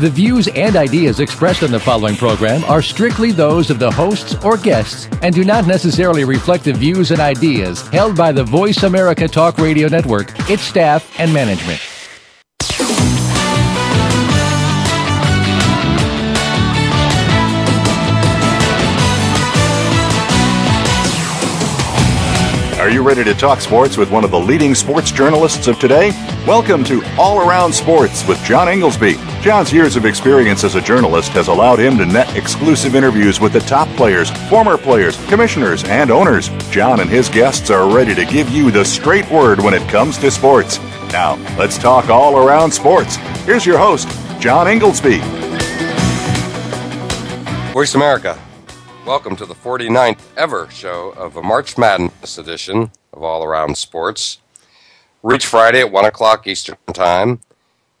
The views and ideas expressed on the following program are strictly those of the hosts or guests and do not necessarily reflect the views and ideas held by the Voice America Talk Radio Network, its staff, and management. Are you ready to talk sports with one of the leading sports journalists of today? Welcome to All Around Sports with John Ingoldsby. John's years of experience as a journalist has allowed him to net exclusive interviews with the top players, former players, commissioners, and owners. John and his guests are ready to give you the straight word when it comes to sports. Now, let's talk all around sports. Here's your host, John Ingoldsby. Voice America. Welcome to the 49th ever show of a March Madness edition of All Around Sports. Reach Friday at 1 o'clock Eastern Time.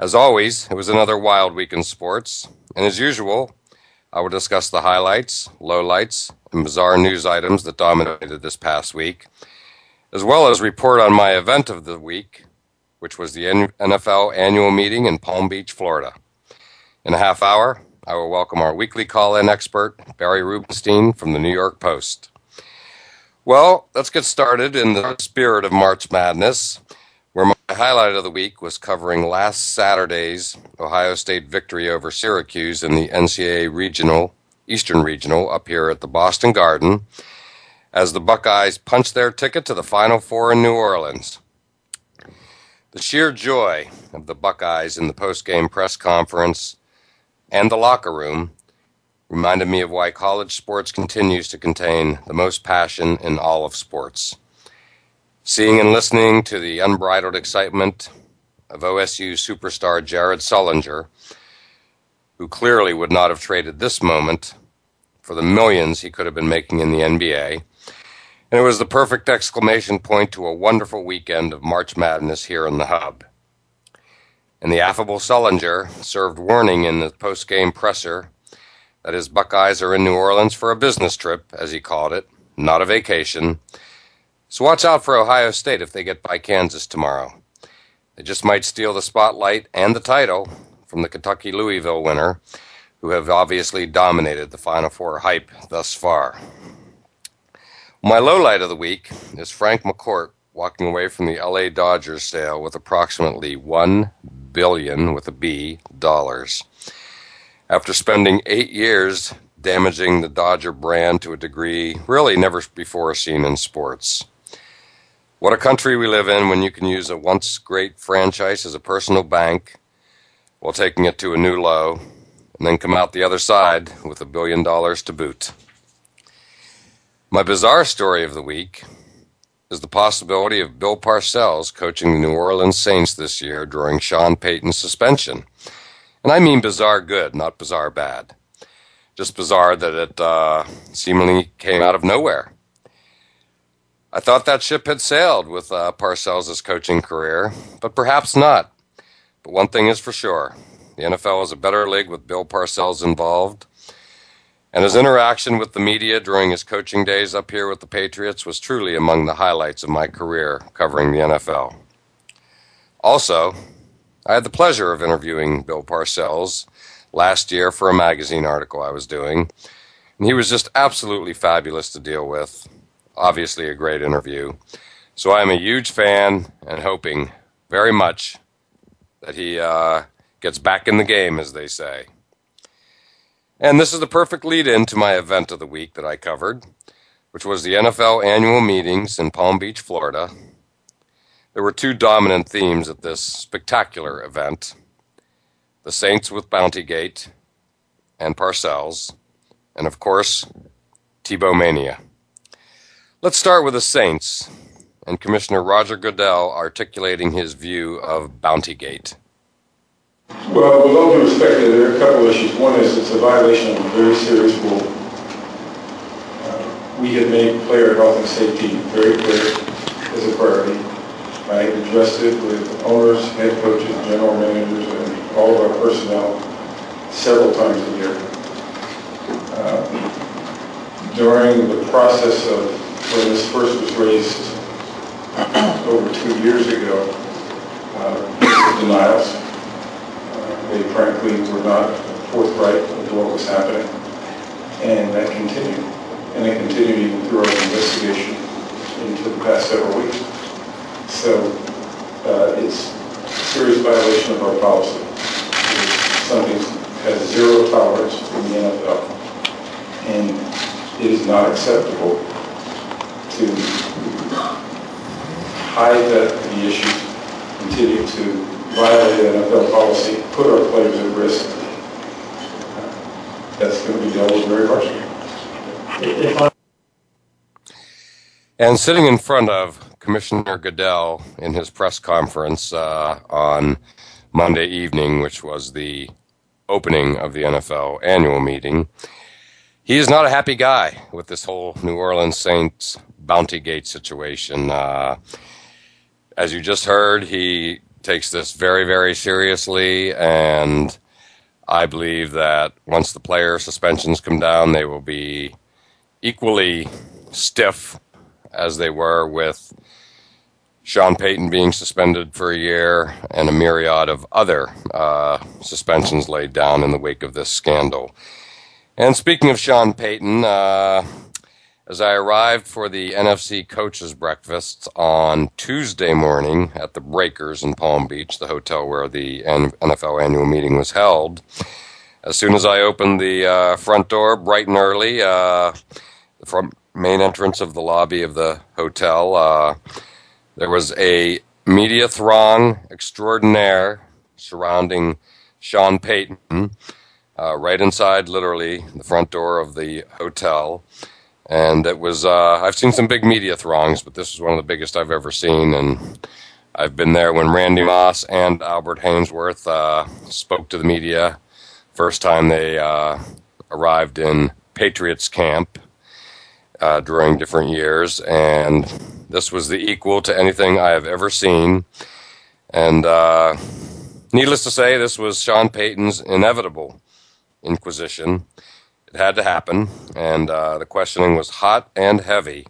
As always, it was another wild week in sports, and as usual, I will discuss the highlights, lowlights, and bizarre news items that dominated this past week, as well as report on my event of the week, which was the NFL annual meeting in Palm Beach, Florida. In a half hour, I will welcome our weekly call in expert, Barry Rubenstein from the New York Post. Well, let's get started in the spirit of March Madness, where my highlight of the week was covering last Saturday's Ohio State victory over Syracuse in the NCAA Regional, Eastern Regional, up here at the Boston Garden, as the Buckeyes punched their ticket to the Final Four in New Orleans. The sheer joy of the Buckeyes in the post-game press conference and the locker room reminded me of why college sports continues to contain the most passion in all of sports. Seeing and listening to the unbridled excitement of OSU superstar Jared Sullinger, who clearly would not have traded this moment for the millions he could have been making in the NBA. And it was the perfect exclamation point to a wonderful weekend of March Madness here in the Hub and the affable Sullinger served warning in the post-game presser that his Buckeyes are in New Orleans for a business trip, as he called it, not a vacation. So watch out for Ohio State if they get by Kansas tomorrow. They just might steal the spotlight and the title from the Kentucky Louisville winner, who have obviously dominated the Final Four hype thus far. My low light of the week is Frank McCourt walking away from the LA Dodgers sale with approximately one billion with a B dollars. After spending eight years damaging the Dodger brand to a degree really never before seen in sports. What a country we live in when you can use a once great franchise as a personal bank while taking it to a new low and then come out the other side with a billion dollars to boot. My bizarre story of the week is the possibility of Bill Parcells coaching the New Orleans Saints this year during Sean Payton's suspension. And I mean bizarre good, not bizarre bad. Just bizarre that it uh, seemingly came out of nowhere. I thought that ship had sailed with uh, Parcells' coaching career, but perhaps not. But one thing is for sure the NFL is a better league with Bill Parcells involved and his interaction with the media during his coaching days up here with the Patriots was truly among the highlights of my career covering the NFL. Also, I had the pleasure of interviewing Bill Parcells last year for a magazine article I was doing, and he was just absolutely fabulous to deal with. Obviously, a great interview. So I am a huge fan and hoping very much that he uh, gets back in the game, as they say. And this is the perfect lead in to my event of the week that I covered, which was the NFL annual meetings in Palm Beach, Florida. There were two dominant themes at this spectacular event the Saints with Bountygate and Parcells, and of course, Tebow Mania. Let's start with the Saints and Commissioner Roger Goodell articulating his view of Bountygate. Well, with all due respect, there are a couple issues. One is it's a violation of a very serious rule. Uh, we have made player health and safety very clear as a priority. I addressed it with owners, head coaches, general managers, and all of our personnel several times a year. Uh, during the process of when this first was raised over two years ago, uh, denials they frankly were not forthright with what was happening. And that continued. And it continued even through our investigation into the past several weeks. So uh, it's a serious violation of our policy. It's something has zero tolerance in the NFL. And it is not acceptable to hide the issues, continue to violate NFL policy, put our players at risk, that's going to be dealt with very harshly. And sitting in front of Commissioner Goodell in his press conference uh, on Monday evening, which was the opening of the NFL annual meeting, he is not a happy guy with this whole New Orleans Saints bounty gate situation. Uh, as you just heard, he takes this very, very seriously, and I believe that once the player suspensions come down, they will be equally stiff as they were with Sean Payton being suspended for a year and a myriad of other uh, suspensions laid down in the wake of this scandal. And speaking of Sean Payton, uh, as I arrived for the NFC coaches breakfast on Tuesday morning at the Breakers in Palm Beach, the hotel where the NFL annual meeting was held. As soon as I opened the uh, front door, bright and early, uh, the front main entrance of the lobby of the hotel, uh, there was a media throng extraordinaire surrounding Sean Payton, uh, right inside, literally, the front door of the hotel and it was uh, I've seen some big media throngs, but this was one of the biggest I've ever seen, and I've been there when Randy Moss and Albert Haynesworth uh, spoke to the media. First time they uh, arrived in Patriots camp uh, during different years, and this was the equal to anything I have ever seen, and uh, needless to say, this was Sean Payton's inevitable inquisition it had to happen, and uh, the questioning was hot and heavy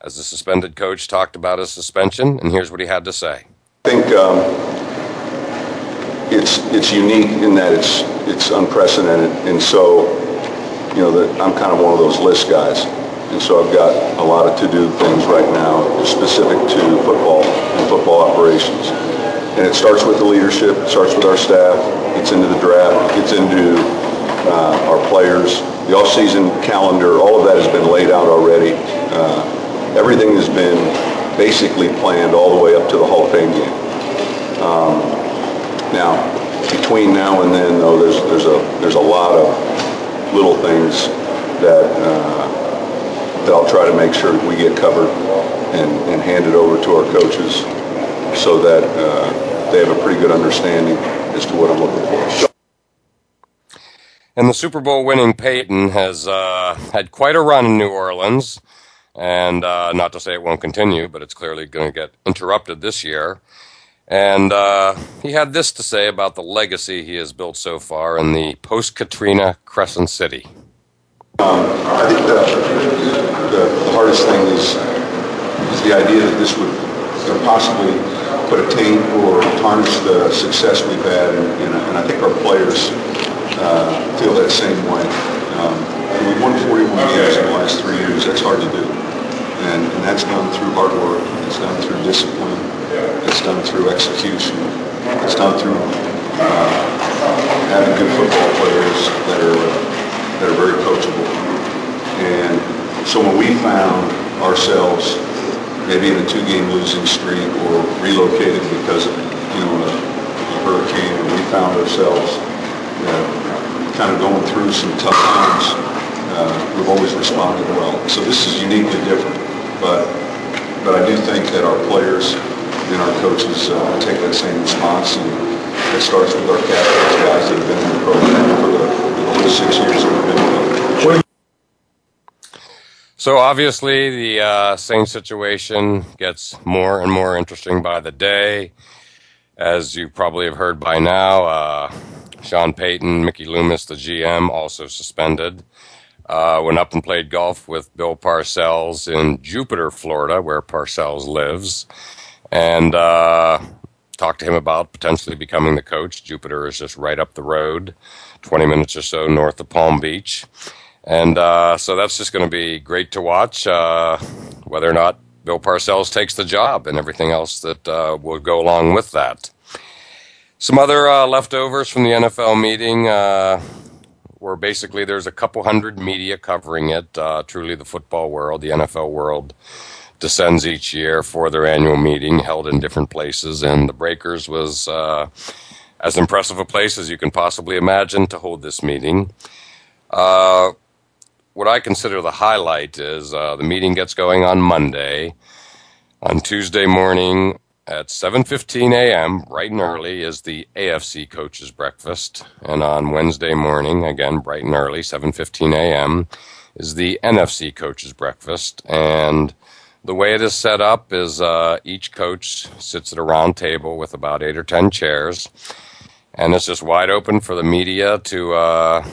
as the suspended coach talked about his suspension, and here's what he had to say. I think um, it's it's unique in that it's it's unprecedented, and so you know that I'm kind of one of those list guys, and so I've got a lot of to-do things right now specific to football and football operations, and it starts with the leadership, it starts with our staff, gets into the draft, gets into uh, our players, the off-season calendar, all of that has been laid out already. Uh, everything has been basically planned all the way up to the Hall of Fame game. Um, now, between now and then, though, there's there's a there's a lot of little things that uh, that I'll try to make sure we get covered and, and hand it over to our coaches so that uh, they have a pretty good understanding as to what I'm looking for. And the Super Bowl winning Payton has uh, had quite a run in New Orleans. And uh, not to say it won't continue, but it's clearly going to get interrupted this year. And uh, he had this to say about the legacy he has built so far in the post Katrina Crescent City. Um, I think the, the, the, hardest thing is, is the idea that this would you know, possibly put a taint or tarnish the success we've had. And, and, and I think our players uh, feel that same way. Um, we won 41 games in the last three years. That's hard to do. And, and that's done through hard work. It's done through discipline. It's done through execution. It's done through uh, having good football players that are, that are very coachable. And so when we found ourselves maybe in a two-game losing streak or relocated because of, you know, a, a hurricane, and we found ourselves uh, kind of going through some tough times, uh, we've always responded well. So this is uniquely different, but but I do think that our players and our coaches uh, take that same response, and it starts with our captains, guys that have been in the program for the, the six years that we've been with so obviously, the uh, situation gets more and more interesting by the day. As you probably have heard by now, uh, Sean Payton, Mickey Loomis, the GM, also suspended. Uh, went up and played golf with Bill Parcells in Jupiter, Florida, where Parcells lives, and uh, talked to him about potentially becoming the coach. Jupiter is just right up the road, 20 minutes or so north of Palm Beach. And uh, so that's just going to be great to watch, uh, whether or not Bill Parcells takes the job and everything else that uh, will go along with that. Some other uh, leftovers from the NFL meeting uh, were basically there's a couple hundred media covering it. Uh, truly, the football world, the NFL world, descends each year for their annual meeting held in different places, and the Breakers was as impressive a place as you can possibly imagine to hold this meeting. Uh, what I consider the highlight is uh, the meeting gets going on Monday. On Tuesday morning at 7:15 a.m., bright and early, is the AFC coaches breakfast, and on Wednesday morning, again bright and early, 7:15 a.m., is the NFC coaches breakfast. And the way it is set up is uh, each coach sits at a round table with about eight or ten chairs, and it's just wide open for the media to. Uh,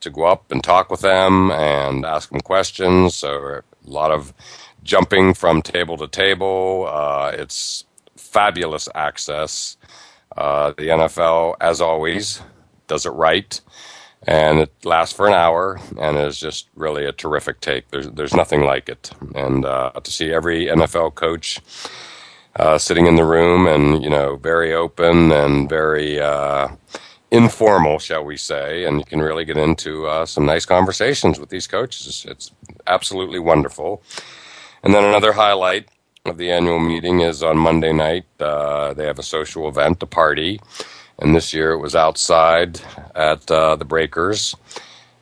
to go up and talk with them and ask them questions. So a lot of jumping from table to table. Uh, it's fabulous access. Uh, the NFL, as always, does it right, and it lasts for an hour, and is just really a terrific take. There's there's nothing like it, and uh, to see every NFL coach. Uh, sitting in the room and you know very open and very uh, informal, shall we say, and you can really get into uh, some nice conversations with these coaches. It's absolutely wonderful. And then another highlight of the annual meeting is on Monday night. Uh, they have a social event, a party, and this year it was outside at uh, the Breakers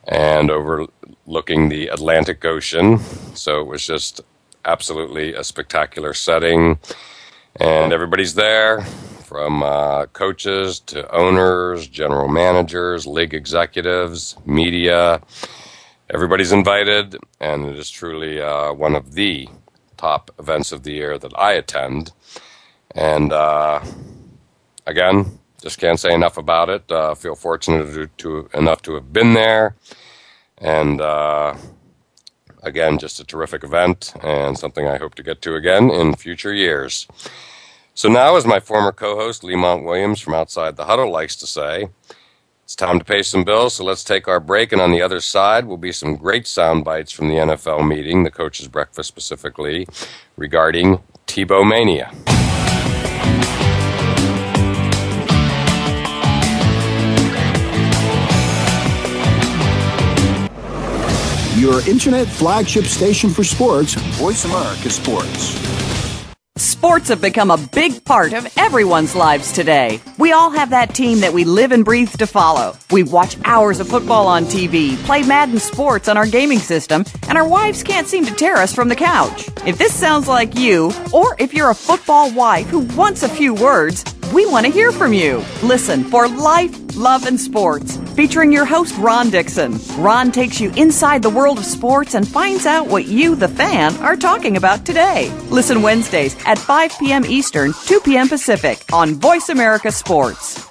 and overlooking the Atlantic Ocean. So it was just absolutely a spectacular setting, and everybody's there from uh, coaches to owners, general managers, league executives, media. Everybody's invited, and it is truly uh, one of the top events of the year that I attend. And uh, again, just can't say enough about it. Uh, feel fortunate to, to, enough to have been there, and uh, again, just a terrific event and something I hope to get to again in future years. So now, as my former co host Lemont Williams from Outside the Huddle likes to say, it's time to pay some bills, so let's take our break. And on the other side will be some great sound bites from the NFL meeting, the coach's breakfast specifically, regarding Tebow Mania. Your internet flagship station for sports, Voice America Sports. Sports have become a big part of everyone's lives today. We all have that team that we live and breathe to follow. We watch hours of football on TV, play Madden Sports on our gaming system, and our wives can't seem to tear us from the couch. If this sounds like you, or if you're a football wife who wants a few words, we want to hear from you. Listen for Life, Love, and Sports, featuring your host, Ron Dixon. Ron takes you inside the world of sports and finds out what you, the fan, are talking about today. Listen Wednesdays at 5 p.m. Eastern, 2 p.m. Pacific on Voice America Sports.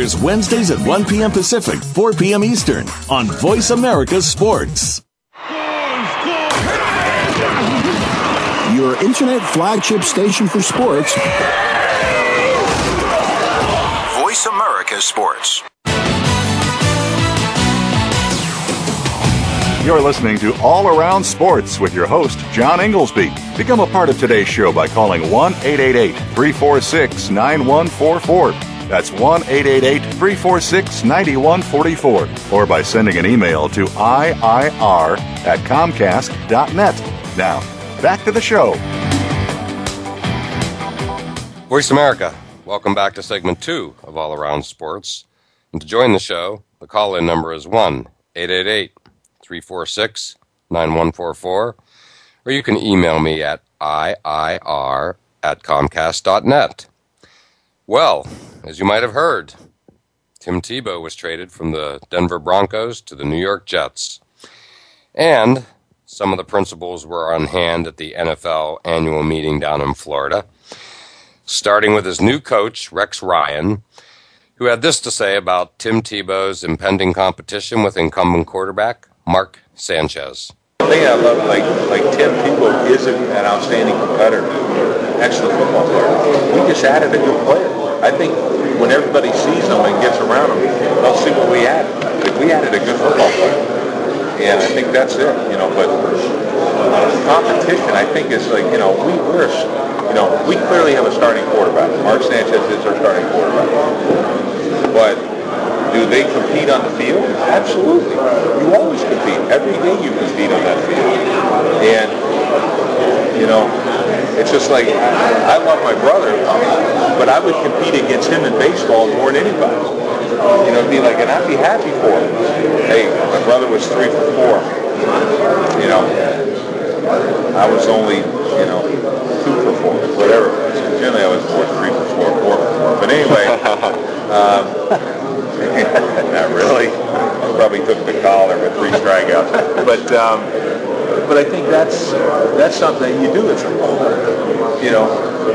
airs Wednesdays at 1 p.m. Pacific, 4 p.m. Eastern on Voice America Sports. Your internet flagship station for sports. Voice America Sports. You're listening to All Around Sports with your host, John Ingoldsby. Become a part of today's show by calling 1 888 346 9144. That's 1 888 346 9144. Or by sending an email to IIR at Comcast.net. Now, back to the show. Voice America, welcome back to segment two of All Around Sports. And to join the show, the call in number is 1 888 346 9144, or you can email me at IIR at Comcast.net. Well, as you might have heard, Tim Tebow was traded from the Denver Broncos to the New York Jets. And some of the principals were on hand at the NFL annual meeting down in Florida, starting with his new coach, Rex Ryan, who had this to say about Tim Tebow's impending competition with incumbent quarterback Mark Sanchez. The thing I love, like like Tim Tebow isn't an outstanding competitor, excellent football player. We just added a good player. I think when everybody sees them and gets around them, they'll see what we added. We added a good football player, and I think that's it. You know, but competition, I think, is like you know we we're you know we clearly have a starting quarterback. Mark Sanchez is our starting quarterback, but do they compete on the field? Absolutely. You always compete. Every day you compete on that field. And, you know, it's just like, I love my brother, but I would compete against him in baseball more than anybody. You know, be like, and I'd be happy for him. Hey, my brother was three for four. You know, I was only, you know, two for four, whatever. Generally, I was more three for four, four for four. But anyway, um, Not really. I probably took the collar with three strikeouts. But um, but I think that's that's something you do it. You know,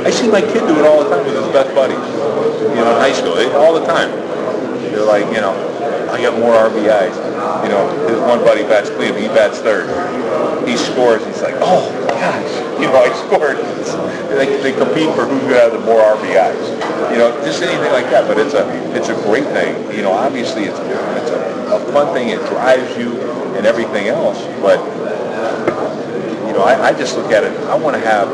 I see my kid do it all the time with his best buddies. You know, in high school, they, all the time. They're like, you know, I got more RBIs. You know, his one buddy bats clean, he bats third. He scores, he's like, oh gosh, you know, I scored. They, they compete for to have the more RBIs. You know, just anything like that. But it's a it's a great thing. You know, obviously it's it's a, a fun thing. It drives you and everything else. But know, I, I just look at it. I want to have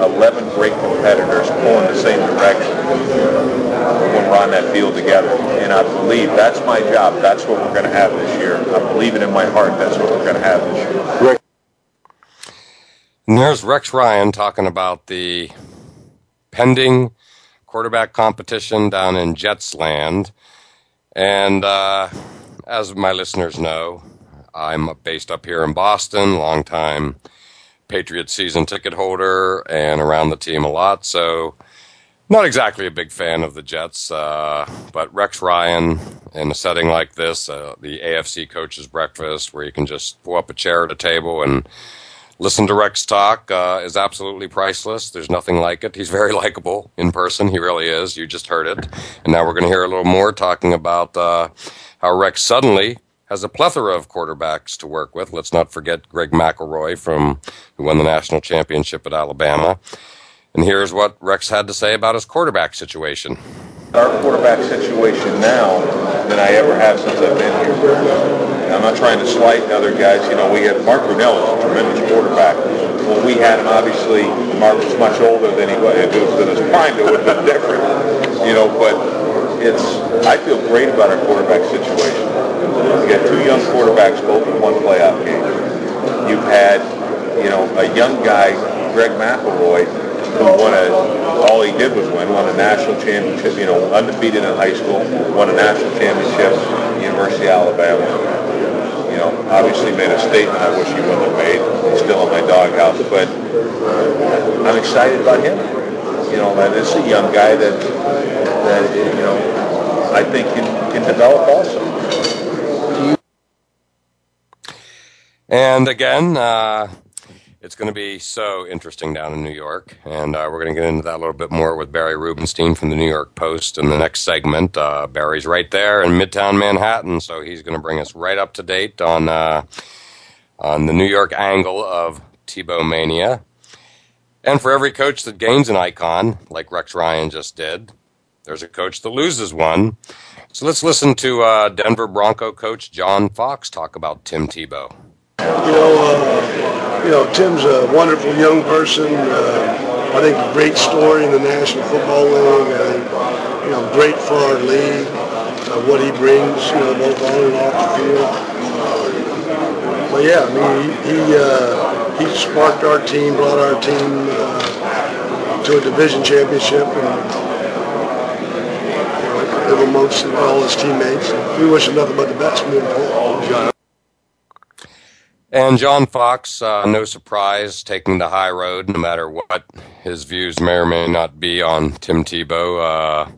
11 great competitors pulling the same direction when we're on that field together. And I believe that's my job. That's what we're going to have this year. I believe it in my heart. That's what we're going to have this year. And there's Rex Ryan talking about the pending quarterback competition down in Jets land. And uh, as my listeners know, I'm based up here in Boston, long time Patriot season ticket holder and around the team a lot. So, not exactly a big fan of the Jets, uh, but Rex Ryan in a setting like this, uh, the AFC coaches breakfast, where you can just pull up a chair at a table and Listen to Rex talk uh, is absolutely priceless. There's nothing like it. He's very likable in person. He really is. You just heard it. And now we're going to hear a little more talking about uh, how Rex suddenly has a plethora of quarterbacks to work with. Let's not forget Greg McElroy from who won the national championship at Alabama. And here's what Rex had to say about his quarterback situation. Our quarterback situation now than I ever have since I've been here. I'm not trying to slight other guys. You know, we have Mark Brunell is a tremendous quarterback. When we had him, obviously, Mark was much older than he was. Was in his prime, it would have been different. You know, but it's. I feel great about our quarterback situation. We got two young quarterbacks, both in one playoff game. You've had, you know, a young guy, Greg McElroy, who won a, all he did was win, won a national championship, you know, undefeated in high school, won a national championship University of Alabama. You know, obviously made a statement I wish he wouldn't have made. He's still in my doghouse, but I'm excited about him. You know, and it's a young guy that, that you know, I think can, can develop also. And again, uh, it's going to be so interesting down in New York, and uh, we're going to get into that a little bit more with Barry Rubenstein from the New York Post in the next segment. Uh, Barry's right there in Midtown Manhattan, so he's going to bring us right up to date on uh, on the New York angle of Tebow mania. And for every coach that gains an icon, like Rex Ryan just did, there's a coach that loses one. So let's listen to uh, Denver Bronco coach John Fox talk about Tim Tebow. You know, uh, you know, Tim's a wonderful young person. Uh, I think a great story in the National Football League. Think, you know, great for our league. Uh, what he brings, you know, both on and off the field. but yeah, I mean, he he, uh, he sparked our team, brought our team uh, to a division championship, and amongst all his teammates. We wish him nothing but the best. And John Fox, uh, no surprise, taking the high road, no matter what his views may or may not be on Tim Tebow. Uh,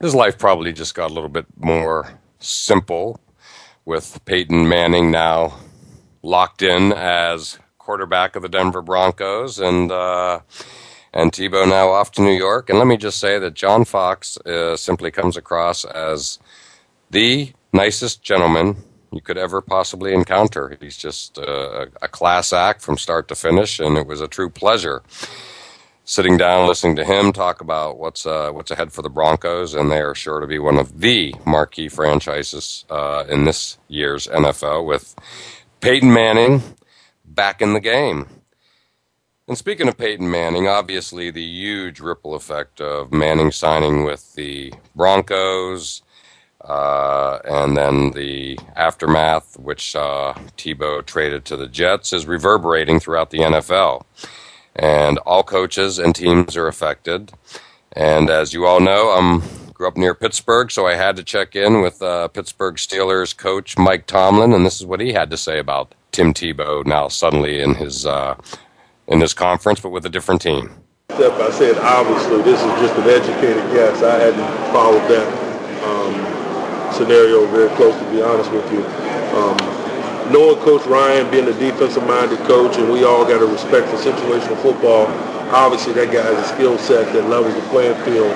his life probably just got a little bit more simple with Peyton Manning now locked in as quarterback of the Denver Broncos and uh, and Tebow now off to New York. And let me just say that John Fox uh, simply comes across as the nicest gentleman you could ever possibly encounter. He's just uh, a class act from start to finish, and it was a true pleasure sitting down listening to him talk about what's uh, what's ahead for the Broncos, and they are sure to be one of the marquee franchises uh, in this year's NFL with Peyton Manning back in the game. And speaking of Peyton Manning, obviously the huge ripple effect of Manning signing with the Broncos uh, and then the aftermath, which uh, Tebow traded to the Jets, is reverberating throughout the NFL. And all coaches and teams are affected. And as you all know, I grew up near Pittsburgh, so I had to check in with uh, Pittsburgh Steelers coach Mike Tomlin, and this is what he had to say about Tim Tebow now suddenly in his uh, in this conference, but with a different team. I said obviously this is just an educated guess. I hadn't followed that. Um, scenario very close, to be honest with you. Um, knowing Coach Ryan being a defensive-minded coach, and we all got to respect for situational football, obviously that guy has a skill set that levels the playing field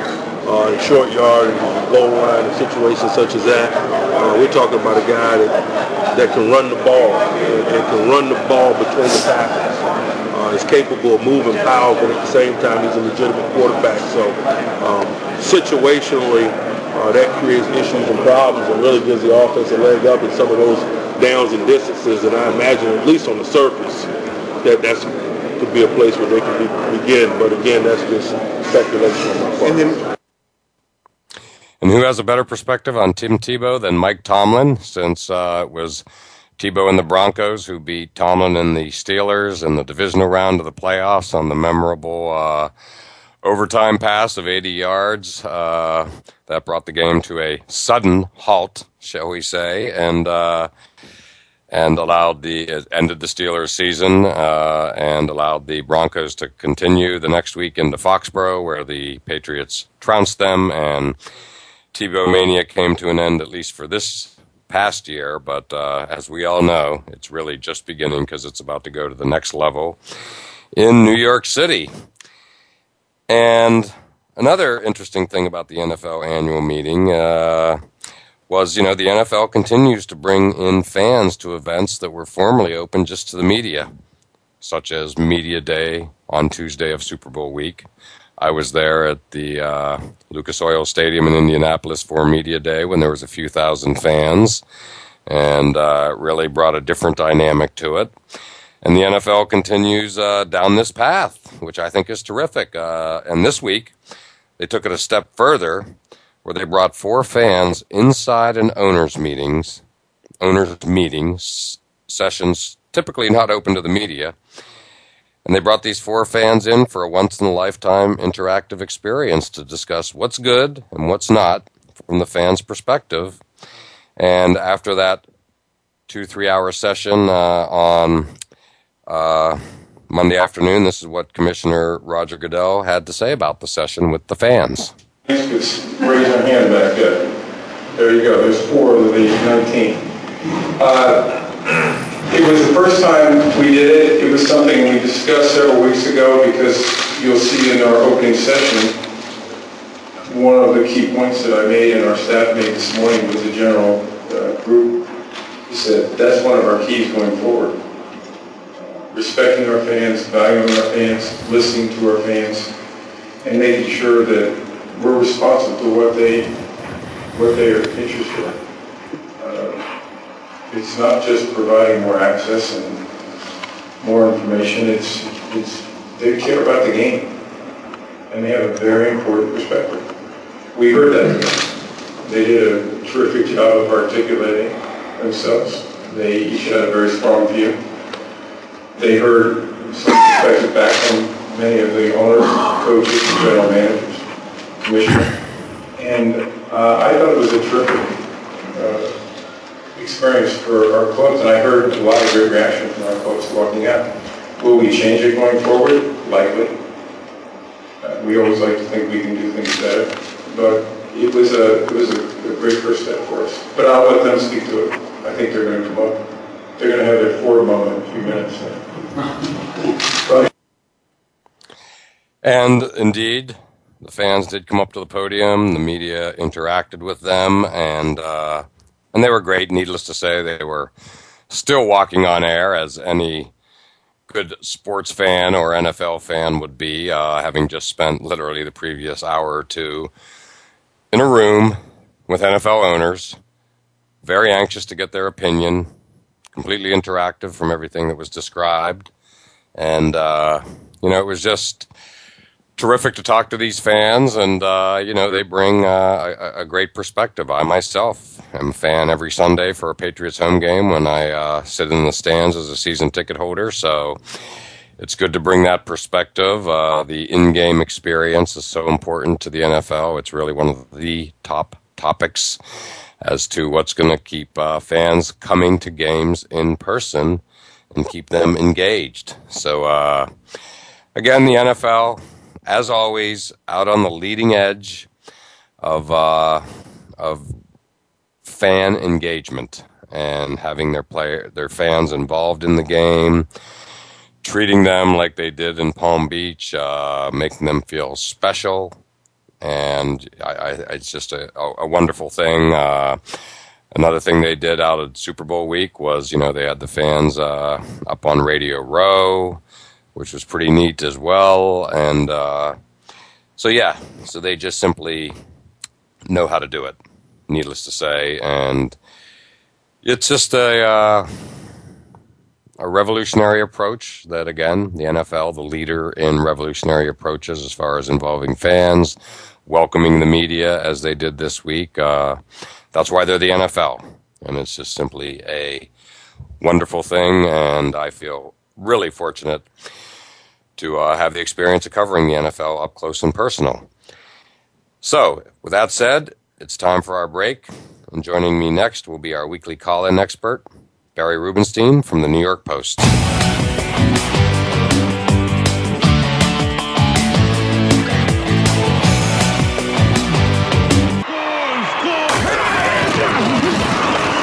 uh, in short yard and goal line and situations such as that. Uh, we're talking about a guy that, that can run the ball and, and can run the ball between the tackles. Uh, is capable of moving power, but at the same time he's a legitimate quarterback. So um, situationally, uh, that creates issues and problems and really gives the offense a leg up in some of those downs and distances. And I imagine, at least on the surface, that that's could be a place where they could be, begin. But again, that's just speculation on my part. And, then, and who has a better perspective on Tim Tebow than Mike Tomlin, since uh, it was Tebow and the Broncos who beat Tomlin and the Steelers in the divisional round of the playoffs on the memorable uh, overtime pass of 80 yards. Uh, that brought the game to a sudden halt, shall we say, and uh, and allowed the ended the Steelers' season uh, and allowed the Broncos to continue the next week into Foxborough, where the Patriots trounced them, and Tebow mania came to an end at least for this past year. But uh, as we all know, it's really just beginning because it's about to go to the next level in New York City. And another interesting thing about the NFL annual meeting uh, was, you know, the NFL continues to bring in fans to events that were formerly open just to the media, such as Media Day on Tuesday of Super Bowl week. I was there at the uh, Lucas Oil Stadium in Indianapolis for Media Day when there was a few thousand fans, and uh, really brought a different dynamic to it. And the NFL continues uh, down this path, which I think is terrific. Uh, and this week, they took it a step further, where they brought four fans inside an owners' meetings, owners' meetings sessions, typically not open to the media, And they brought these four fans in for a once in a lifetime interactive experience to discuss what's good and what's not from the fans' perspective. And after that two, three hour session uh, on uh, Monday afternoon, this is what Commissioner Roger Goodell had to say about the session with the fans. Raise your hand back up. There you go. There's four of the 19. Uh, it was the first time we did it. It was something we discussed several weeks ago because you'll see in our opening session, one of the key points that I made and our staff made this morning with the general uh, group. He said, that's one of our keys going forward. Respecting our fans, valuing our fans, listening to our fans, and making sure that we're responsive to what they, what their interests are. It's not just providing more access and more information. It's, it's they care about the game, and they have a very important perspective. We heard that. They did a terrific job of articulating themselves. They each had a very strong view. They heard some perspective back from many of the owners, coaches, general managers, commissioner, and uh, I thought it was a terrific uh, experience for our clubs, and I heard a lot of great reaction from our folks walking out. Will we change it going forward? Likely. Uh, we always like to think we can do things better, but it was a it was a, a, great first step for us. But I'll let them speak to it. I think they're going to come up. They're going to have their Ford moment in a few minutes. And indeed, the fans did come up to the podium. The media interacted with them, and uh, and they were great. Needless to say, they were still walking on air as any good sports fan or NFL fan would be, uh, having just spent literally the previous hour or two in a room with NFL owners, very anxious to get their opinion, completely interactive from everything that was described. And, uh, you know, it was just terrific to talk to these fans, and uh, you know they bring uh, a, a, great perspective. I myself am a fan every Sunday for a Patriots home game when I uh, sit in the stands as a season ticket holder. So it's good to bring that perspective. Uh, the in-game experience is so important to the NFL. It's really one of the top topics as to what's going to keep uh, fans coming to games in person and keep them engaged. So uh, again, the NFL as always, out on the leading edge of uh, of fan engagement and having their player their fans involved in the game, treating them like they did in Palm Beach, uh, making them feel special, and I, I, it's just a, a, wonderful thing. Uh, another thing they did out of Super Bowl week was, you know, they had the fans uh, up on Radio Row which was pretty neat as well. And uh, so, yeah, so they just simply know how to do it, needless to say. And it's just a, uh, a revolutionary approach that, again, the NFL, the leader in revolutionary approaches as far as involving fans, welcoming the media as they did this week. Uh, that's why they're the NFL. And it's just simply a wonderful thing. And I feel really fortunate to uh, have the experience of covering the NFL up close and personal. So, with that said, it's time for our break. And joining me next will be our weekly call in expert, Barry Rubenstein from the New York Post.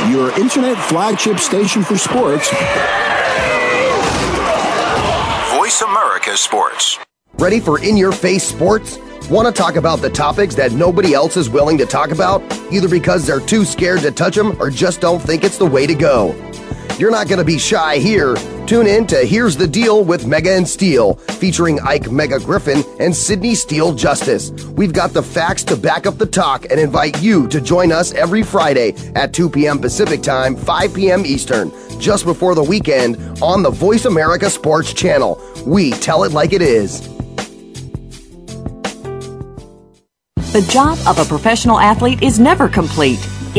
Your internet flagship station for sports. Voice America Sports. Ready for in your face sports? Want to talk about the topics that nobody else is willing to talk about, either because they're too scared to touch them or just don't think it's the way to go? You're not going to be shy here. Tune in to Here's the Deal with Mega and Steel, featuring Ike Mega Griffin and Sydney Steele Justice. We've got the facts to back up the talk and invite you to join us every Friday at 2 p.m. Pacific Time, 5 p.m. Eastern just before the weekend on the Voice America Sports Channel. We tell it like it is. The job of a professional athlete is never complete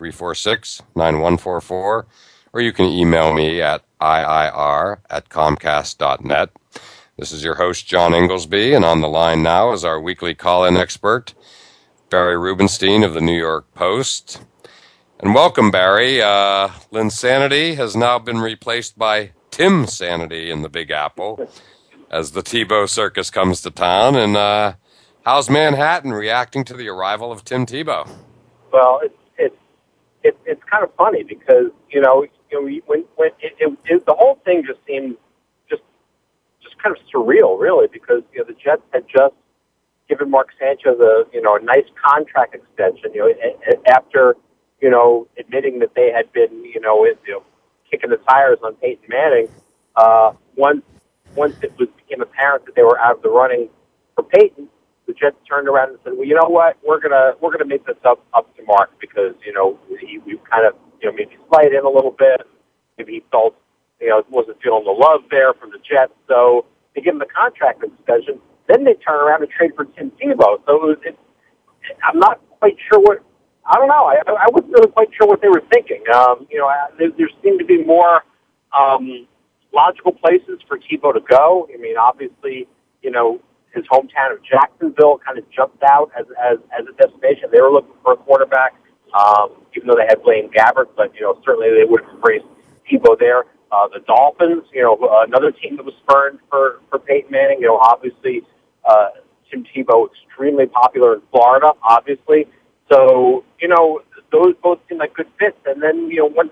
346 9144, or you can email me at IIR at Comcast.net. This is your host, John Ingoldsby, and on the line now is our weekly call in expert, Barry Rubenstein of the New York Post. And welcome, Barry. Uh, Linsanity has now been replaced by Tim Sanity in the Big Apple as the Tebow circus comes to town. And uh, how's Manhattan reacting to the arrival of Tim Tebow? Well, it's it, it's kind of funny because you know, you know when when it, it, it, the whole thing just seemed just just kind of surreal, really, because you know the Jets had just given Mark Sanchez a you know a nice contract extension. You know, after you know admitting that they had been you know, you know kicking the tires on Peyton Manning. Uh, once once it was became apparent that they were out of the running for Peyton, the Jets turned around and said, "Well, you know what? We're gonna we're gonna make this up up to Mark because you know he, we kind of you know maybe slight in a little bit. Maybe he felt you know wasn't feeling the love there from the Jets, so they give him the contract extension. Then they turn around and trade for Tim Tebow. So it was, it, I'm not quite sure what I don't know. I, I wasn't really quite sure what they were thinking. Um, you know, there, there seemed to be more um, logical places for Tebow to go. I mean, obviously, you know, his hometown of Jacksonville kind of jumped out as, as, as a destination. They were looking for a quarterback, um, even though they had Blaine Gabbert, but, you know, certainly they would have embraced Tebow there. Uh, the Dolphins, you know, another team that was spurned for, for Peyton Manning, you know, obviously, uh, Tim Tebow extremely popular in Florida, obviously. So, you know, those both seemed like good fits. And then, you know, once,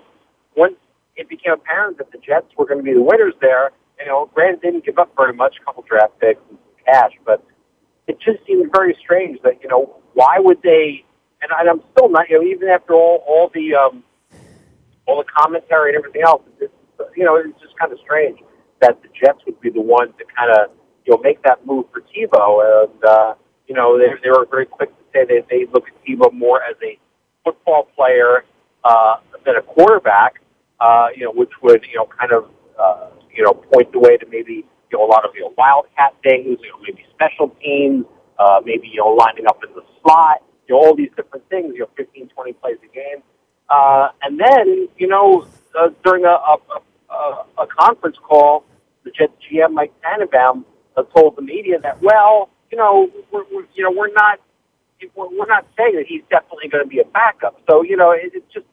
once it became apparent that the Jets were going to be the winners there, you know, Grant didn't give up very much, a couple draft picks and cash, but it just seemed very strange that, you know, why would they, and I'm still not, you know, even after all, all the, um, all the commentary and everything else, it's, you know, it's just kind of strange that the Jets would be the one to kind of, you know, make that move for Tebow. And, uh, you know, they, they were very quick to say that they look at Tebow more as a football player, uh, than a quarterback, uh, you know, which would, you know, kind of, uh, you know, point the way to maybe you know, a lot of, you know, wildcat things, you know, maybe special teams, uh, maybe, you know, lining up in the slot, you know, all these different things, you know, 15, 20 plays a game. Uh, and then, you know, uh, during a, a, a, a conference call, the Jets GM Mike Tannenbaum uh, told the media that, well, you know, we're, we're you know, we're not, we're, we're not saying that he's definitely going to be a backup. So, you know, it, it's just,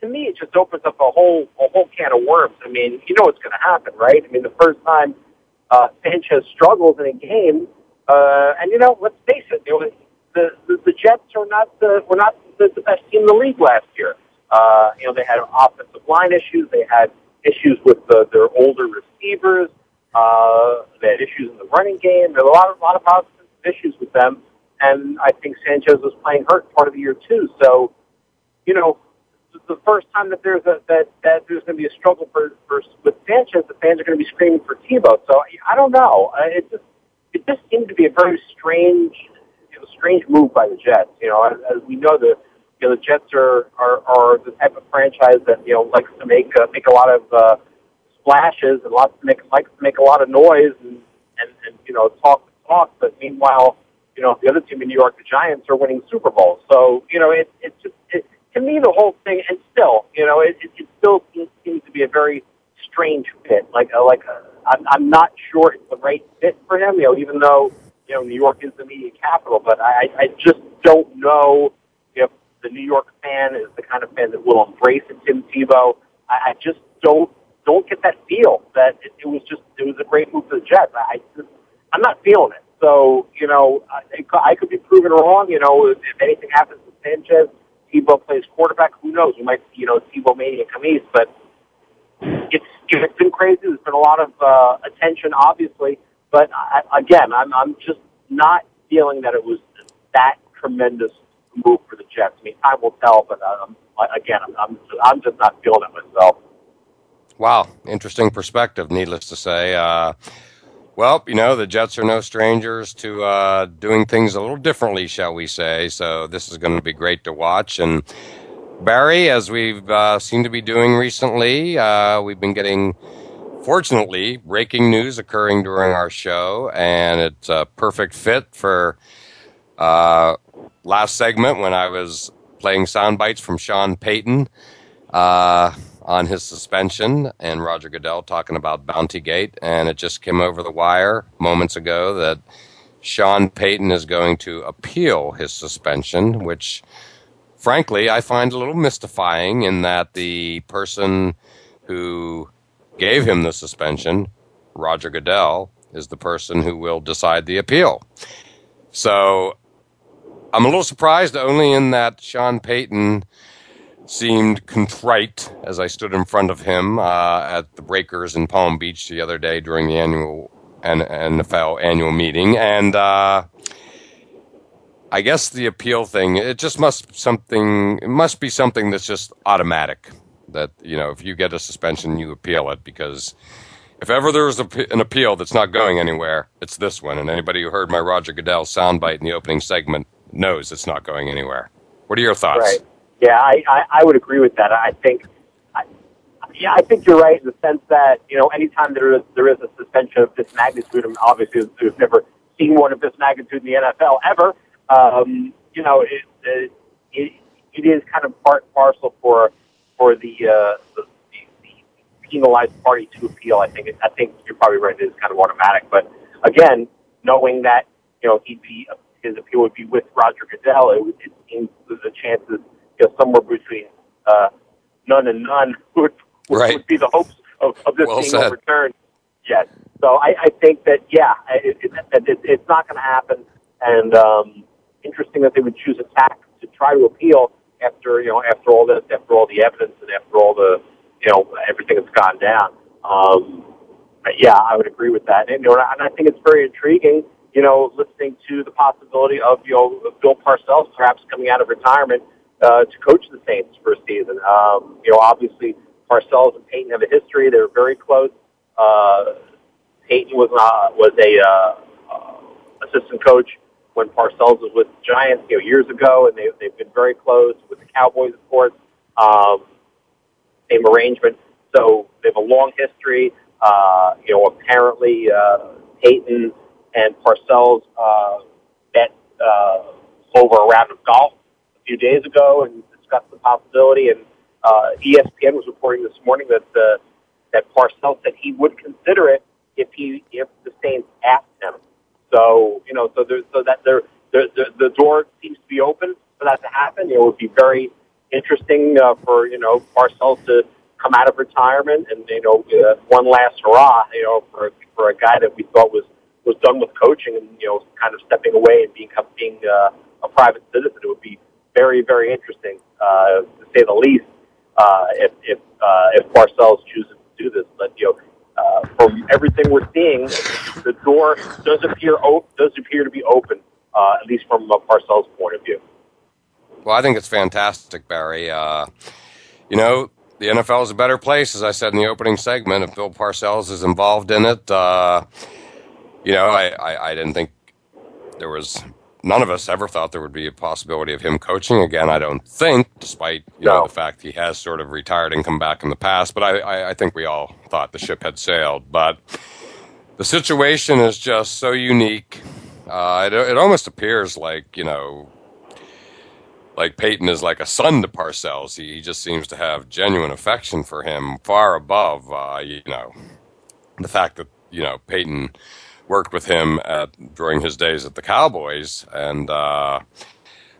to me, it just opens up a whole, a whole can of worms. I mean, you know what's going to happen, right? I mean, the first time uh, Sanchez struggles in a game, uh, and you know, let's face it, you know, the, the the Jets are not the were not the, the best team in the league last year. Uh, you know, they had offensive line issues, they had issues with the, their older receivers, uh, they had issues in the running game. There were a lot of a lot of positive issues with them, and I think Sanchez was playing hurt part of the year too. So, you know, the first time that there's a that that there's going to be a struggle for, for with Sanchez, the fans are going to be screaming for Tebow. So I don't know. It just it just seemed to be a very strange, you know, strange move by the Jets. You know, as, as we know, the you know the Jets are are, are the type of franchise that you know likes to make uh, make a lot of uh, splashes and lots to make likes to make a lot of noise and and, and you know talk talk. But meanwhile, you know the other team in New York, the Giants, are winning Super Bowls. So you know it it just it, to me the whole thing, and still you know it, it, it still seems to be a very strange fit. Like uh, like uh, I'm I'm not sure it's the right fit for him. You know, even though you know New York is the media capital, but I I just don't know if the New York fan is the kind of fan that will embrace a Tim Tebow. I, I just don't don't get that feel that it, it was just it was a great move for the Jets. I just I'm not feeling it. So you know I, I could be proven wrong. You know if, if anything happens to Sanchez, Tebow plays quarterback. Who knows? We might you know Tebow mania come east, but it's it's been crazy. There's been a lot of uh, attention, obviously, but I, again, I'm I'm just not feeling that it was that tremendous move for the Jets. I mean, time will tell, but um, again, I'm I'm just, I'm just not feeling it myself. Wow, interesting perspective. Needless to say, uh, well, you know, the Jets are no strangers to uh, doing things a little differently, shall we say? So this is going to be great to watch and. Barry, as we've uh, seemed to be doing recently, uh, we've been getting, fortunately, breaking news occurring during our show, and it's a perfect fit for uh, last segment when I was playing sound bites from Sean Payton uh, on his suspension and Roger Goodell talking about Bounty Gate, and it just came over the wire moments ago that Sean Payton is going to appeal his suspension, which frankly, I find a little mystifying in that the person who gave him the suspension, Roger Goodell, is the person who will decide the appeal. So I'm a little surprised only in that Sean Payton seemed contrite as I stood in front of him uh, at the Breakers in Palm Beach the other day during the annual and NFL annual meeting. And, uh, I guess the appeal thing, it just must something, it must be something that's just automatic. That, you know, if you get a suspension, you appeal it because if ever there is a, an appeal that's not going anywhere, it's this one. And anybody who heard my Roger Goodell soundbite in the opening segment knows it's not going anywhere. What are your thoughts? Right. Yeah, I, I, I would agree with that. I think, I, yeah, I think you're right in the sense that, you know, anytime there is, there is a suspension of this magnitude, and obviously we've never seen one of this magnitude in the NFL ever, um, you know, it, it, it, it is kind of part and parcel for for the, uh, the, the, the penalized party to appeal. I think it, I think you're probably right. It is kind of automatic, but again, knowing that you know he'd be his appeal would be with Roger Goodell, it, it seems the chances you know somewhere between uh, none and none would would, right. would be the hopes of, of this well being said. overturned. Yes. So I, I think that yeah, it, it, it, it's not going to happen, and um, interesting that they would choose a tack to try to appeal after you know after all this, after all the evidence, and after all the you know everything that's gone down. Um, yeah, I would agree with that, and you know, and I think it's very intriguing. You know, listening to the possibility of you know Bill Parcells perhaps coming out of retirement uh, to coach the Saints for a season. Um, you know, obviously Parcells and Payton have a history; they were very close. Uh, Payton was uh, was a uh, assistant coach when Parcells was with the Giants, you know, years ago, and they, they've been very close with the Cowboys, of course. Um, same arrangement. So they have a long history. Uh, you know, apparently uh, Payton and Parcells uh, met uh, over a round of golf few days ago and discussed the possibility. And uh, ESPN was reporting this morning that the, that Parcells said he would consider it if he if the Saints asked him. So you know, so there's so that there the, the the door seems to be open for that to happen. It would be very interesting uh, for you know Parcells to come out of retirement and you know uh, one last hurrah. You know, for for a guy that we thought was was done with coaching and you know kind of stepping away and being being uh, a private citizen. It would be very very interesting uh, to say the least uh, if if uh, if Parcells chooses to do this. But you know. Uh, from everything we're seeing, the door does appear op- does appear to be open, uh, at least from uh, Parcells' point of view. Well, I think it's fantastic, Barry. Uh, you know, the NFL is a better place, as I said in the opening segment. If Bill Parcells is involved in it, uh, you know, I, I, I didn't think there was none of us ever thought there would be a possibility of him coaching again. I don't think, despite you no. know the fact he has sort of retired and come back in the past. But I, I, I think we all thought the ship had sailed. But the situation is just so unique. Uh, it, it almost appears like you know, like Payton is like a son to Parcells. He, he just seems to have genuine affection for him, far above uh, you know the fact that you know Payton worked with him at, during his days at the Cowboys, and uh,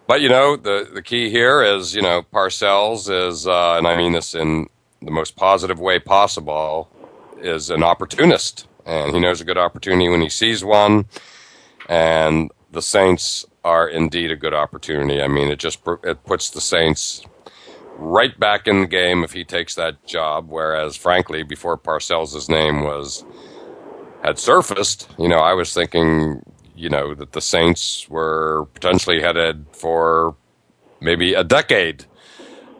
but you know the the key here is you know Parcells is, uh, and I mean this in the most positive way possible, is an opportunist, and he knows a good opportunity when he sees one, and the Saints are indeed a good opportunity. I mean, it just it puts the Saints right back in the game if he takes that job. Whereas, frankly, before Parcells' name was had surfaced, you know, I was thinking, you know, that the Saints were potentially headed for maybe a decade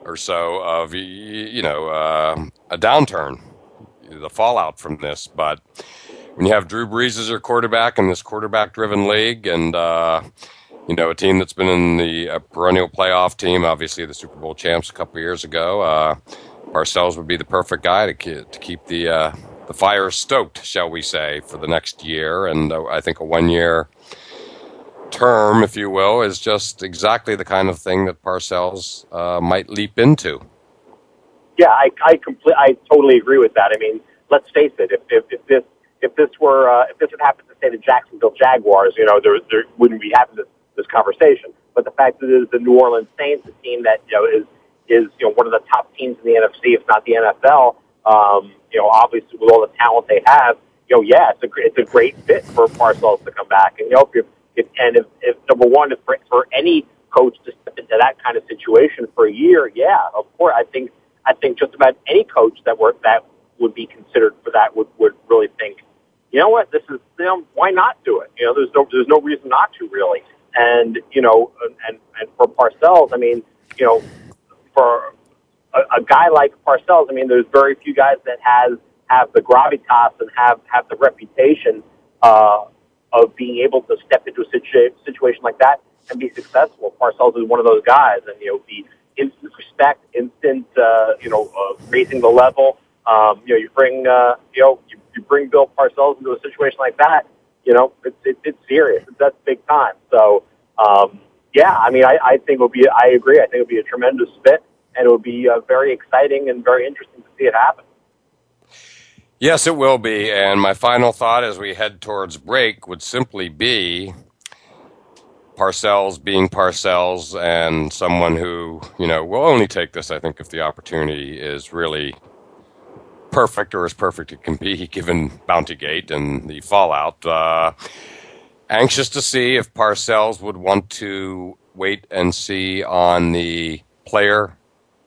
or so of, you know, uh, a downturn, the fallout from this. But when you have Drew Brees as your quarterback in this quarterback-driven league, and uh, you know, a team that's been in the uh, perennial playoff team, obviously the Super Bowl champs a couple years ago. Uh, Parcells would be the perfect guy to, to keep the uh, the fire stoked, shall we say, for the next year. And uh, I think a one year term, if you will, is just exactly the kind of thing that Parcells uh, might leap into. Yeah, I I, complete, I totally agree with that. I mean, let's face it. If if, if this if this were uh, if this had happened to say the Jacksonville Jaguars, you know, there there wouldn't be having this this conversation. But the fact that it is the New Orleans Saints, a team that you know is is you know one of the top teams in the NFC, if not the NFL, um, you know, obviously with all the talent they have, you know, yeah, it's a it's a great fit for Parcells to come back. And you know, if, if and if, if number one, if for, for any coach to step into that kind of situation for a year, yeah, of course, I think I think just about any coach that were that would be considered for that would would really think, you know what, this is you know, why not do it? You know, there's no there's no reason not to really. And you know, and and for Parcells, I mean, you know, for a, a guy like Parcells, I mean, there's very few guys that has have the gravitas and have have the reputation uh, of being able to step into a situ- situation like that and be successful. Parcells is one of those guys, and you know, the instant respect, instant, uh, you know, uh, raising the level. Um, you know, you bring, uh, you know, you, you bring Bill Parcells into a situation like that. You know, it's it, it's serious. That's big time. So, um, yeah, I mean, I, I think it would be. I agree. I think it would be a tremendous fit and it will be uh, very exciting and very interesting to see it happen. Yes, it will be. And my final thought as we head towards break would simply be Parcells being Parcells and someone who, you know, will only take this, I think, if the opportunity is really perfect or as perfect as it can be given Bountygate and the fallout. Uh, anxious to see if Parcells would want to wait and see on the player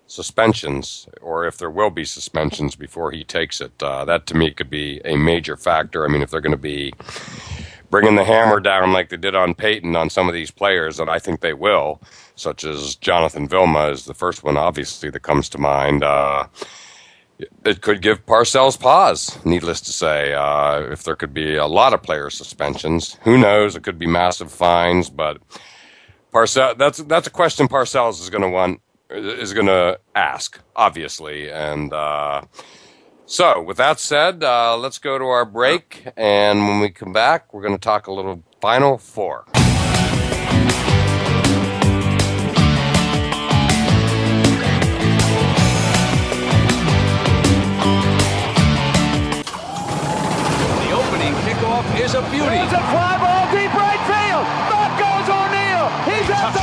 suspensions or if there will be suspensions before he takes it. Uh, that to me could be a major factor. I mean, if they're going to be bringing the hammer down like they did on Payton on some of these players, and I think they will, such as Jonathan Vilma is the first one, obviously, that comes to mind. Uh, it could give Parcells pause, needless to say. Uh, if there could be a lot of player suspensions, who knows? It could be massive fines, but Parcells, that's that's a question Parcells is going to want is going to ask, obviously. And uh, so, with that said, uh, let's go to our break. And when we come back, we're going to talk a little Final Four. The opening kickoff is a beauty. It's a fly ball deep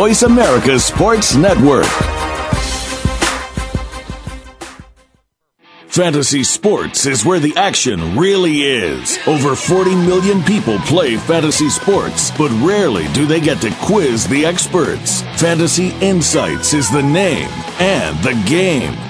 Voice America Sports Network. Fantasy sports is where the action really is. Over 40 million people play fantasy sports, but rarely do they get to quiz the experts. Fantasy Insights is the name and the game.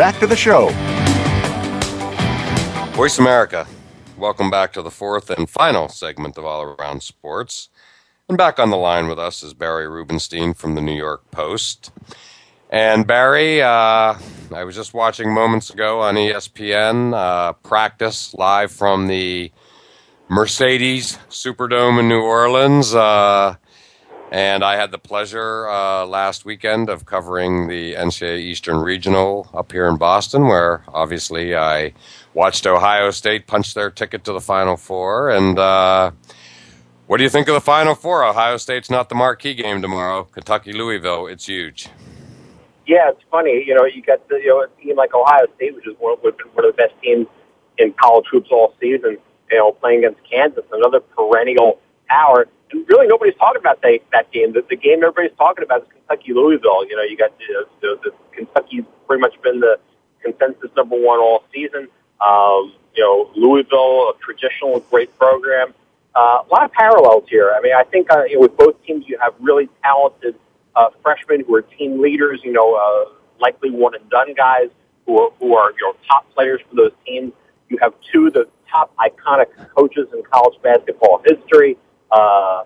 back to the show. Voice America. Welcome back to the fourth and final segment of All Around Sports. And back on the line with us is Barry Rubenstein from the New York Post. And Barry, uh, I was just watching moments ago on ESPN uh, practice live from the Mercedes Superdome in New Orleans. Uh, and I had the pleasure uh, last weekend of covering the NCAA Eastern Regional up here in Boston, where obviously I watched Ohio State punch their ticket to the Final Four. And uh, what do you think of the Final Four? Ohio State's not the marquee game tomorrow. Kentucky Louisville, it's huge. Yeah, it's funny. You know, you got the, you know a team like Ohio State, which is one, one of the best teams in college hoops all season. You know, playing against Kansas, another perennial power. Really, nobody's talking about that that game. The, the game everybody's talking about is Kentucky Louisville. You know, you got the, the, the Kentucky's pretty much been the consensus number one all season. Um, you know, Louisville, a traditional great program. Uh, a lot of parallels here. I mean, I think uh, you know, with both teams, you have really talented uh, freshmen who are team leaders. You know, uh, likely one and done guys who are who are you know top players for those teams. You have two of the top iconic coaches in college basketball history. Uh,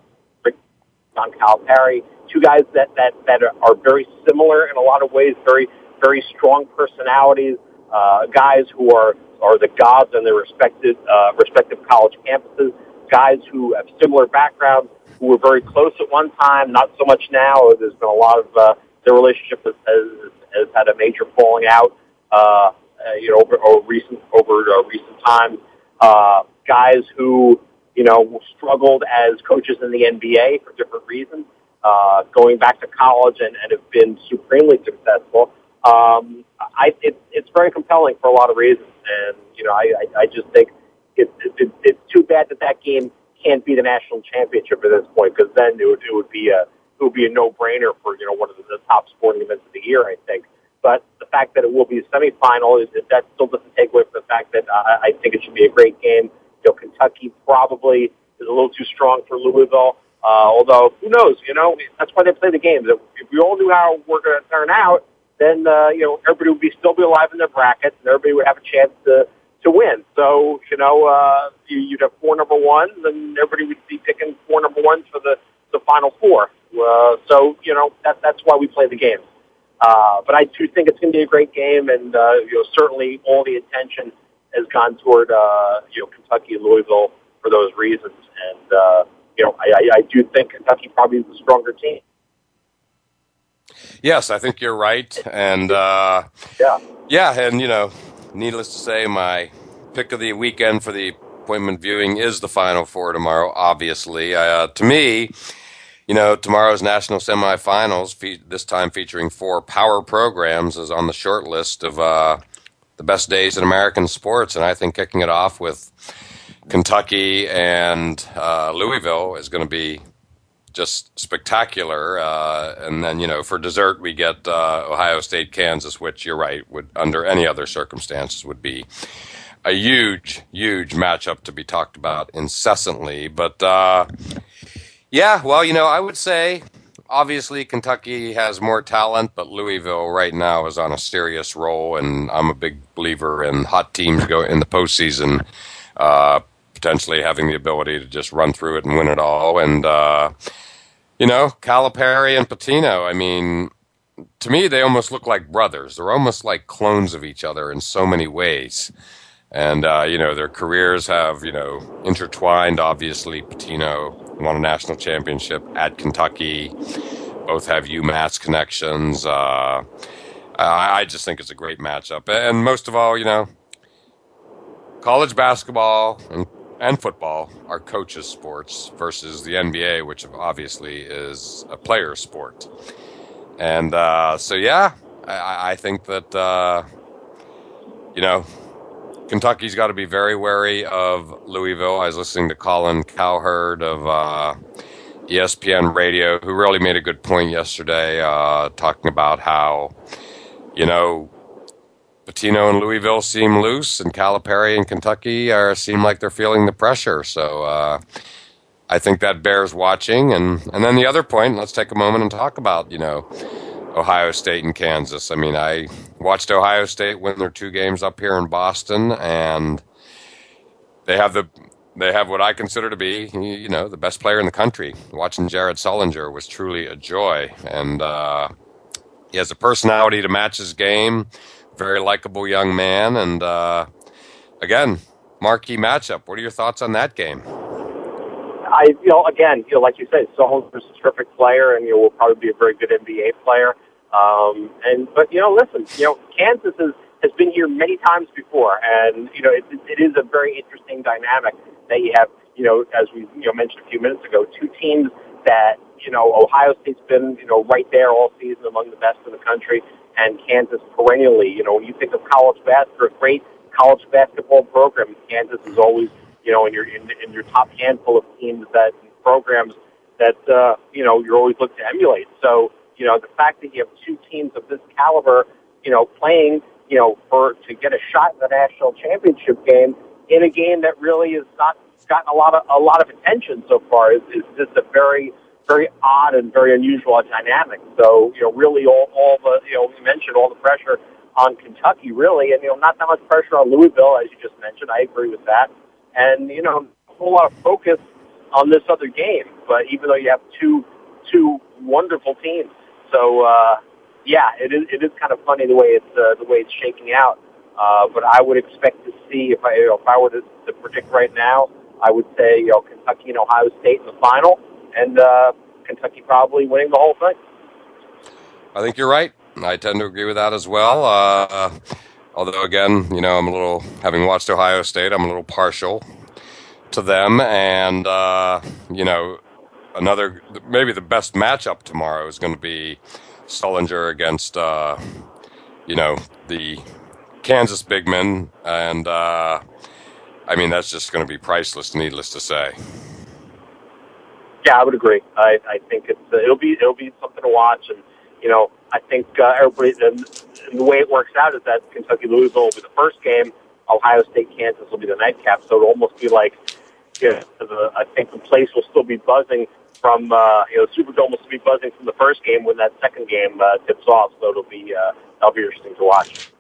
John Calipari, two guys that that that are very similar in a lot of ways. Very very strong personalities. Uh, guys who are are the gods on their respective uh, respective college campuses guys who have similar backgrounds, who were very close at one time, not so much now. There's been a lot of uh, their relationship has, has, has had a major falling out, uh, uh, you know, over, over recent over uh, recent times. Uh, guys who you know struggled as coaches in the NBA for different reasons, uh, going back to college and, and have been supremely successful. Um, I, it, it's very compelling for a lot of reasons, and you know, I, I, I just think it, it, it's too bad that that game can't be the national championship at this point because then it would, it would be a it would be a no brainer for you know one of the, the top sporting events of the year, I think. But the fact that it will be a semifinal is that still doesn't take away from the fact that uh, I think it should be a great game. You know, Kentucky probably is a little too strong for Louisville. Uh, although who knows? You know, that's why they play the games. If we all knew how we're going to turn out, then uh, you know everybody would be still be alive in their brackets, and everybody would have a chance to to win. So, you know, uh, you, you'd have four number ones, and everybody would be picking four number ones for the, the final four. Uh, so, you know, that, that's why we play the games. Uh, but I do think it's going to be a great game, and, uh, you know, certainly all the attention has gone toward, uh, you know, Kentucky and Louisville for those reasons. And, uh, you know, I, I, I do think Kentucky probably is the stronger team. Yes, I think you're right. And, uh, yeah. Yeah, and, you know, needless to say, my pick of the weekend for the appointment viewing is the Final Four tomorrow. Obviously, uh, to me, you know, tomorrow's national semifinals, fe- this time featuring four power programs, is on the short list of uh, the best days in American sports. And I think kicking it off with Kentucky and uh, Louisville is going to be just spectacular. Uh, and then, you know, for dessert, we get uh, Ohio State, Kansas, which you're right, would under any other circumstances would be a huge, huge matchup to be talked about incessantly. But uh, yeah, well, you know, I would say obviously Kentucky has more talent, but Louisville right now is on a serious roll, and I'm a big believer in hot teams go in the postseason. Uh, potentially having the ability to just run through it and win it all. And, uh, you know, Calipari and Pitino. I mean, to me, they almost look like brothers. They're almost like clones of each other in so many ways. And, uh, you know, their careers have, you know, intertwined. Obviously, Pitino won a national championship at Kentucky. Both have UMass connections. Uh, I just think it's a great matchup. And most of all, you know, college basketball and, and football are coaches' sports versus the NBA, which obviously is a player sport. And uh, so, yeah, I, I think that, uh, you know, Kentucky's got to be very wary of Louisville. I was listening to Colin Cowherd of uh, ESPN Radio, who really made a good point yesterday, uh, talking about how, you know, Pitino and Louisville seem loose, and Calipari and Kentucky are seem like they're feeling the pressure. So uh, I think that bears watching. And and then the other point, let's take a moment and talk about you know Ohio State and Kansas. I mean, I watched Ohio State win their two games up here in Boston, and they have the they have what I consider to be, you know, the best player in the country. Watching Jared Sullinger was truly a joy, and uh, he has a personality to match his game. Very likable young man, and uh, again, marquee matchup. What are your thoughts on that game? I, you know, again, you know, like you said, Sullinger's a terrific player, and you know, will probably be a very good NBA player. Um, and but you know, listen, you know, Kansas is, has been here many times before, and you know, it, it is a very interesting dynamic that you have. You know, as we you know mentioned a few minutes ago, two teams that you know Ohio State's been you know right there all season among the best in the country, and Kansas perennially. You know, when you think of college basketball, a great college basketball program, Kansas is always you know in your in, in your top handful of teams that programs that uh, you know you're always looking to emulate. So you know, the fact that you have two teams of this caliber, you know, playing, you know, for to get a shot in the national championship game in a game that really is not gotten a lot of a lot of attention so far is, is just a very very odd and very unusual dynamic. So you know, really all all the you know you mentioned all the pressure on Kentucky really, and you know not that much pressure on Louisville as you just mentioned. I agree with that, and you know a whole lot of focus on this other game. But even though you have two two wonderful teams so uh, yeah, it is it is kind of funny the way it's uh, the way it's shaking out. Uh, but I would expect to see if I you know, if I were to, to predict right now, I would say you know Kentucky and Ohio State in the final, and uh, Kentucky probably winning the whole thing. I think you're right. I tend to agree with that as well. Uh, although again, you know, I'm a little having watched Ohio State, I'm a little partial to them, and uh, you know, another maybe the best matchup tomorrow is going to be Sullinger against uh, you know the Kansas big men, and uh, I mean that's just going to be priceless. Needless to say. Yeah, I would agree. I, I think it's uh, it'll be it'll be something to watch, and you know I think uh, everybody and the way it works out is that Kentucky Louisville will be the first game, Ohio State Kansas will be the nightcap. So it'll almost be like you know, the, I think the place will still be buzzing from uh, you know Superdome will be buzzing from the first game when that second game uh, tips off. So it'll be uh, that'll be interesting to watch.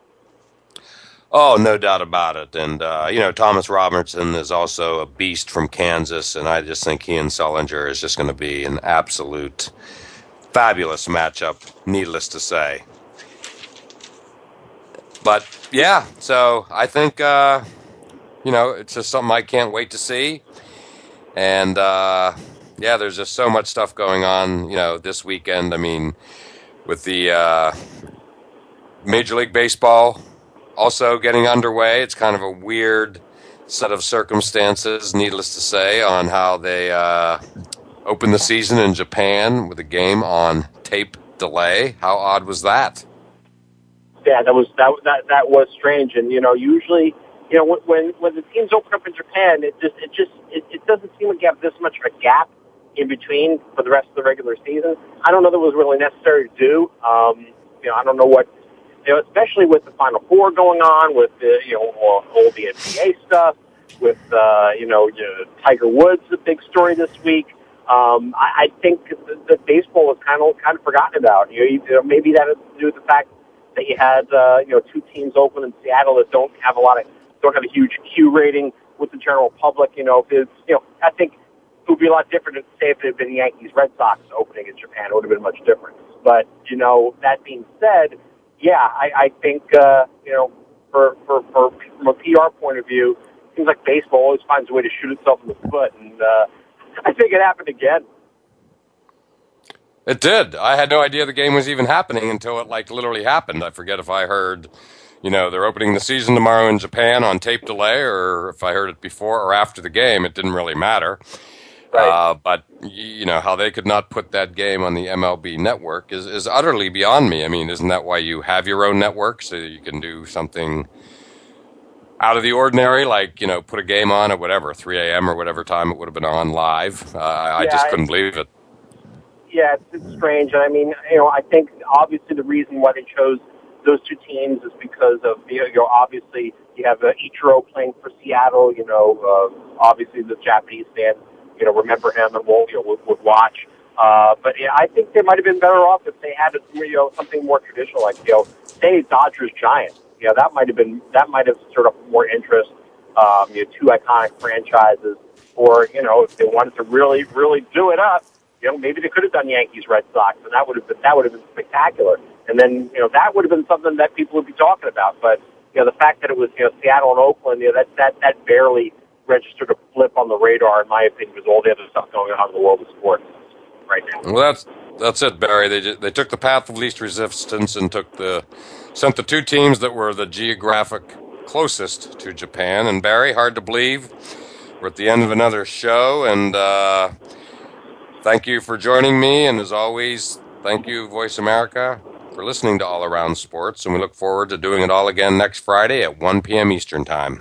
Oh, no doubt about it. And uh, you know Thomas Robinson is also a beast from Kansas, and I just think he and Sullinger is just going to be an absolute fabulous matchup. Needless to say. But yeah, so I think uh, you know it's just something I can't wait to see, and uh, yeah, there's just so much stuff going on, you know, this weekend. I mean, with the uh, Major League Baseball also getting underway, it's kind of a weird set of circumstances, needless to say, on how they uh, open the season in Japan with a game on tape delay. How odd was that? Yeah, that was that that that was strange. And you know, usually, you know, when when the teams open up in Japan, it just it just it, it doesn't seem like you have this much of a gap in between for the rest of the regular season. I don't know that was really necessary to do. Um, you know, I don't know what you know, especially with the Final Four going on, with the you know all, all the NBA stuff, with uh, you know, you know Tiger Woods, the big story this week. Um, I, I think that, baseball was kind of kind of forgotten about. You know, you, maybe that has to do with the fact that you had uh, you know two teams open in Seattle that don't have a lot of don't have a huge Q rating with the general public. You know, it's, you know, I think it would be a lot different if say if it had been Yankees Red Sox opening in Japan. It would have been much different. But you know, that being said, yeah, I, I think uh, you know, for, for for from a PR point of view, it seems like baseball always finds a way to shoot itself in the foot, and uh, I think it happened again. It did. I had no idea the game was even happening until it like literally happened. I forget if I heard, you know, they're opening the season tomorrow in Japan on tape delay, or if I heard it before or after the game. It didn't really matter. Right. Uh, but you know how they could not put that game on the MLB network is is utterly beyond me. I mean, isn't that why you have your own network so you can do something out of the ordinary, like you know, put a game on at whatever 3 a.m. or whatever time it would have been on live? Uh, I Yeah, just couldn't believe it. Yeah, it's, it's strange. And I mean, you know, I think obviously the reason why they chose those two teams is because of you know, you know obviously you have uh, Ichiro playing for Seattle. You know, uh, obviously the Japanese fans, you know, remember him and will you know would, would watch. Uh, but yeah, I think they might have been better off if they had you know something more traditional, like you know, say Dodgers Giants. You know, that might have been that might have stirred up more interest. Um, you know, two iconic franchises, or you know, if they wanted to really really do it up, you know, maybe they could have done Yankees Red Sox, and that would have been that would have been spectacular. And then you know that would have been something that people would be talking about. But you know, the fact that it was you know Seattle and Oakland, you know, that that that barely registered a blip on the radar, in my opinion, with all the other stuff going on in the world of sports right now. Well, that's that's it, Barry. They they took the path of least resistance and took the sent the two teams that were the geographic closest to Japan. And Barry, hard to believe, we're at the end of another show. And uh, thank you for joining me. And as always, thank you, Voice America, for listening to All Around Sports. And we look forward to doing it all again next Friday at 1 p.m. Eastern Time.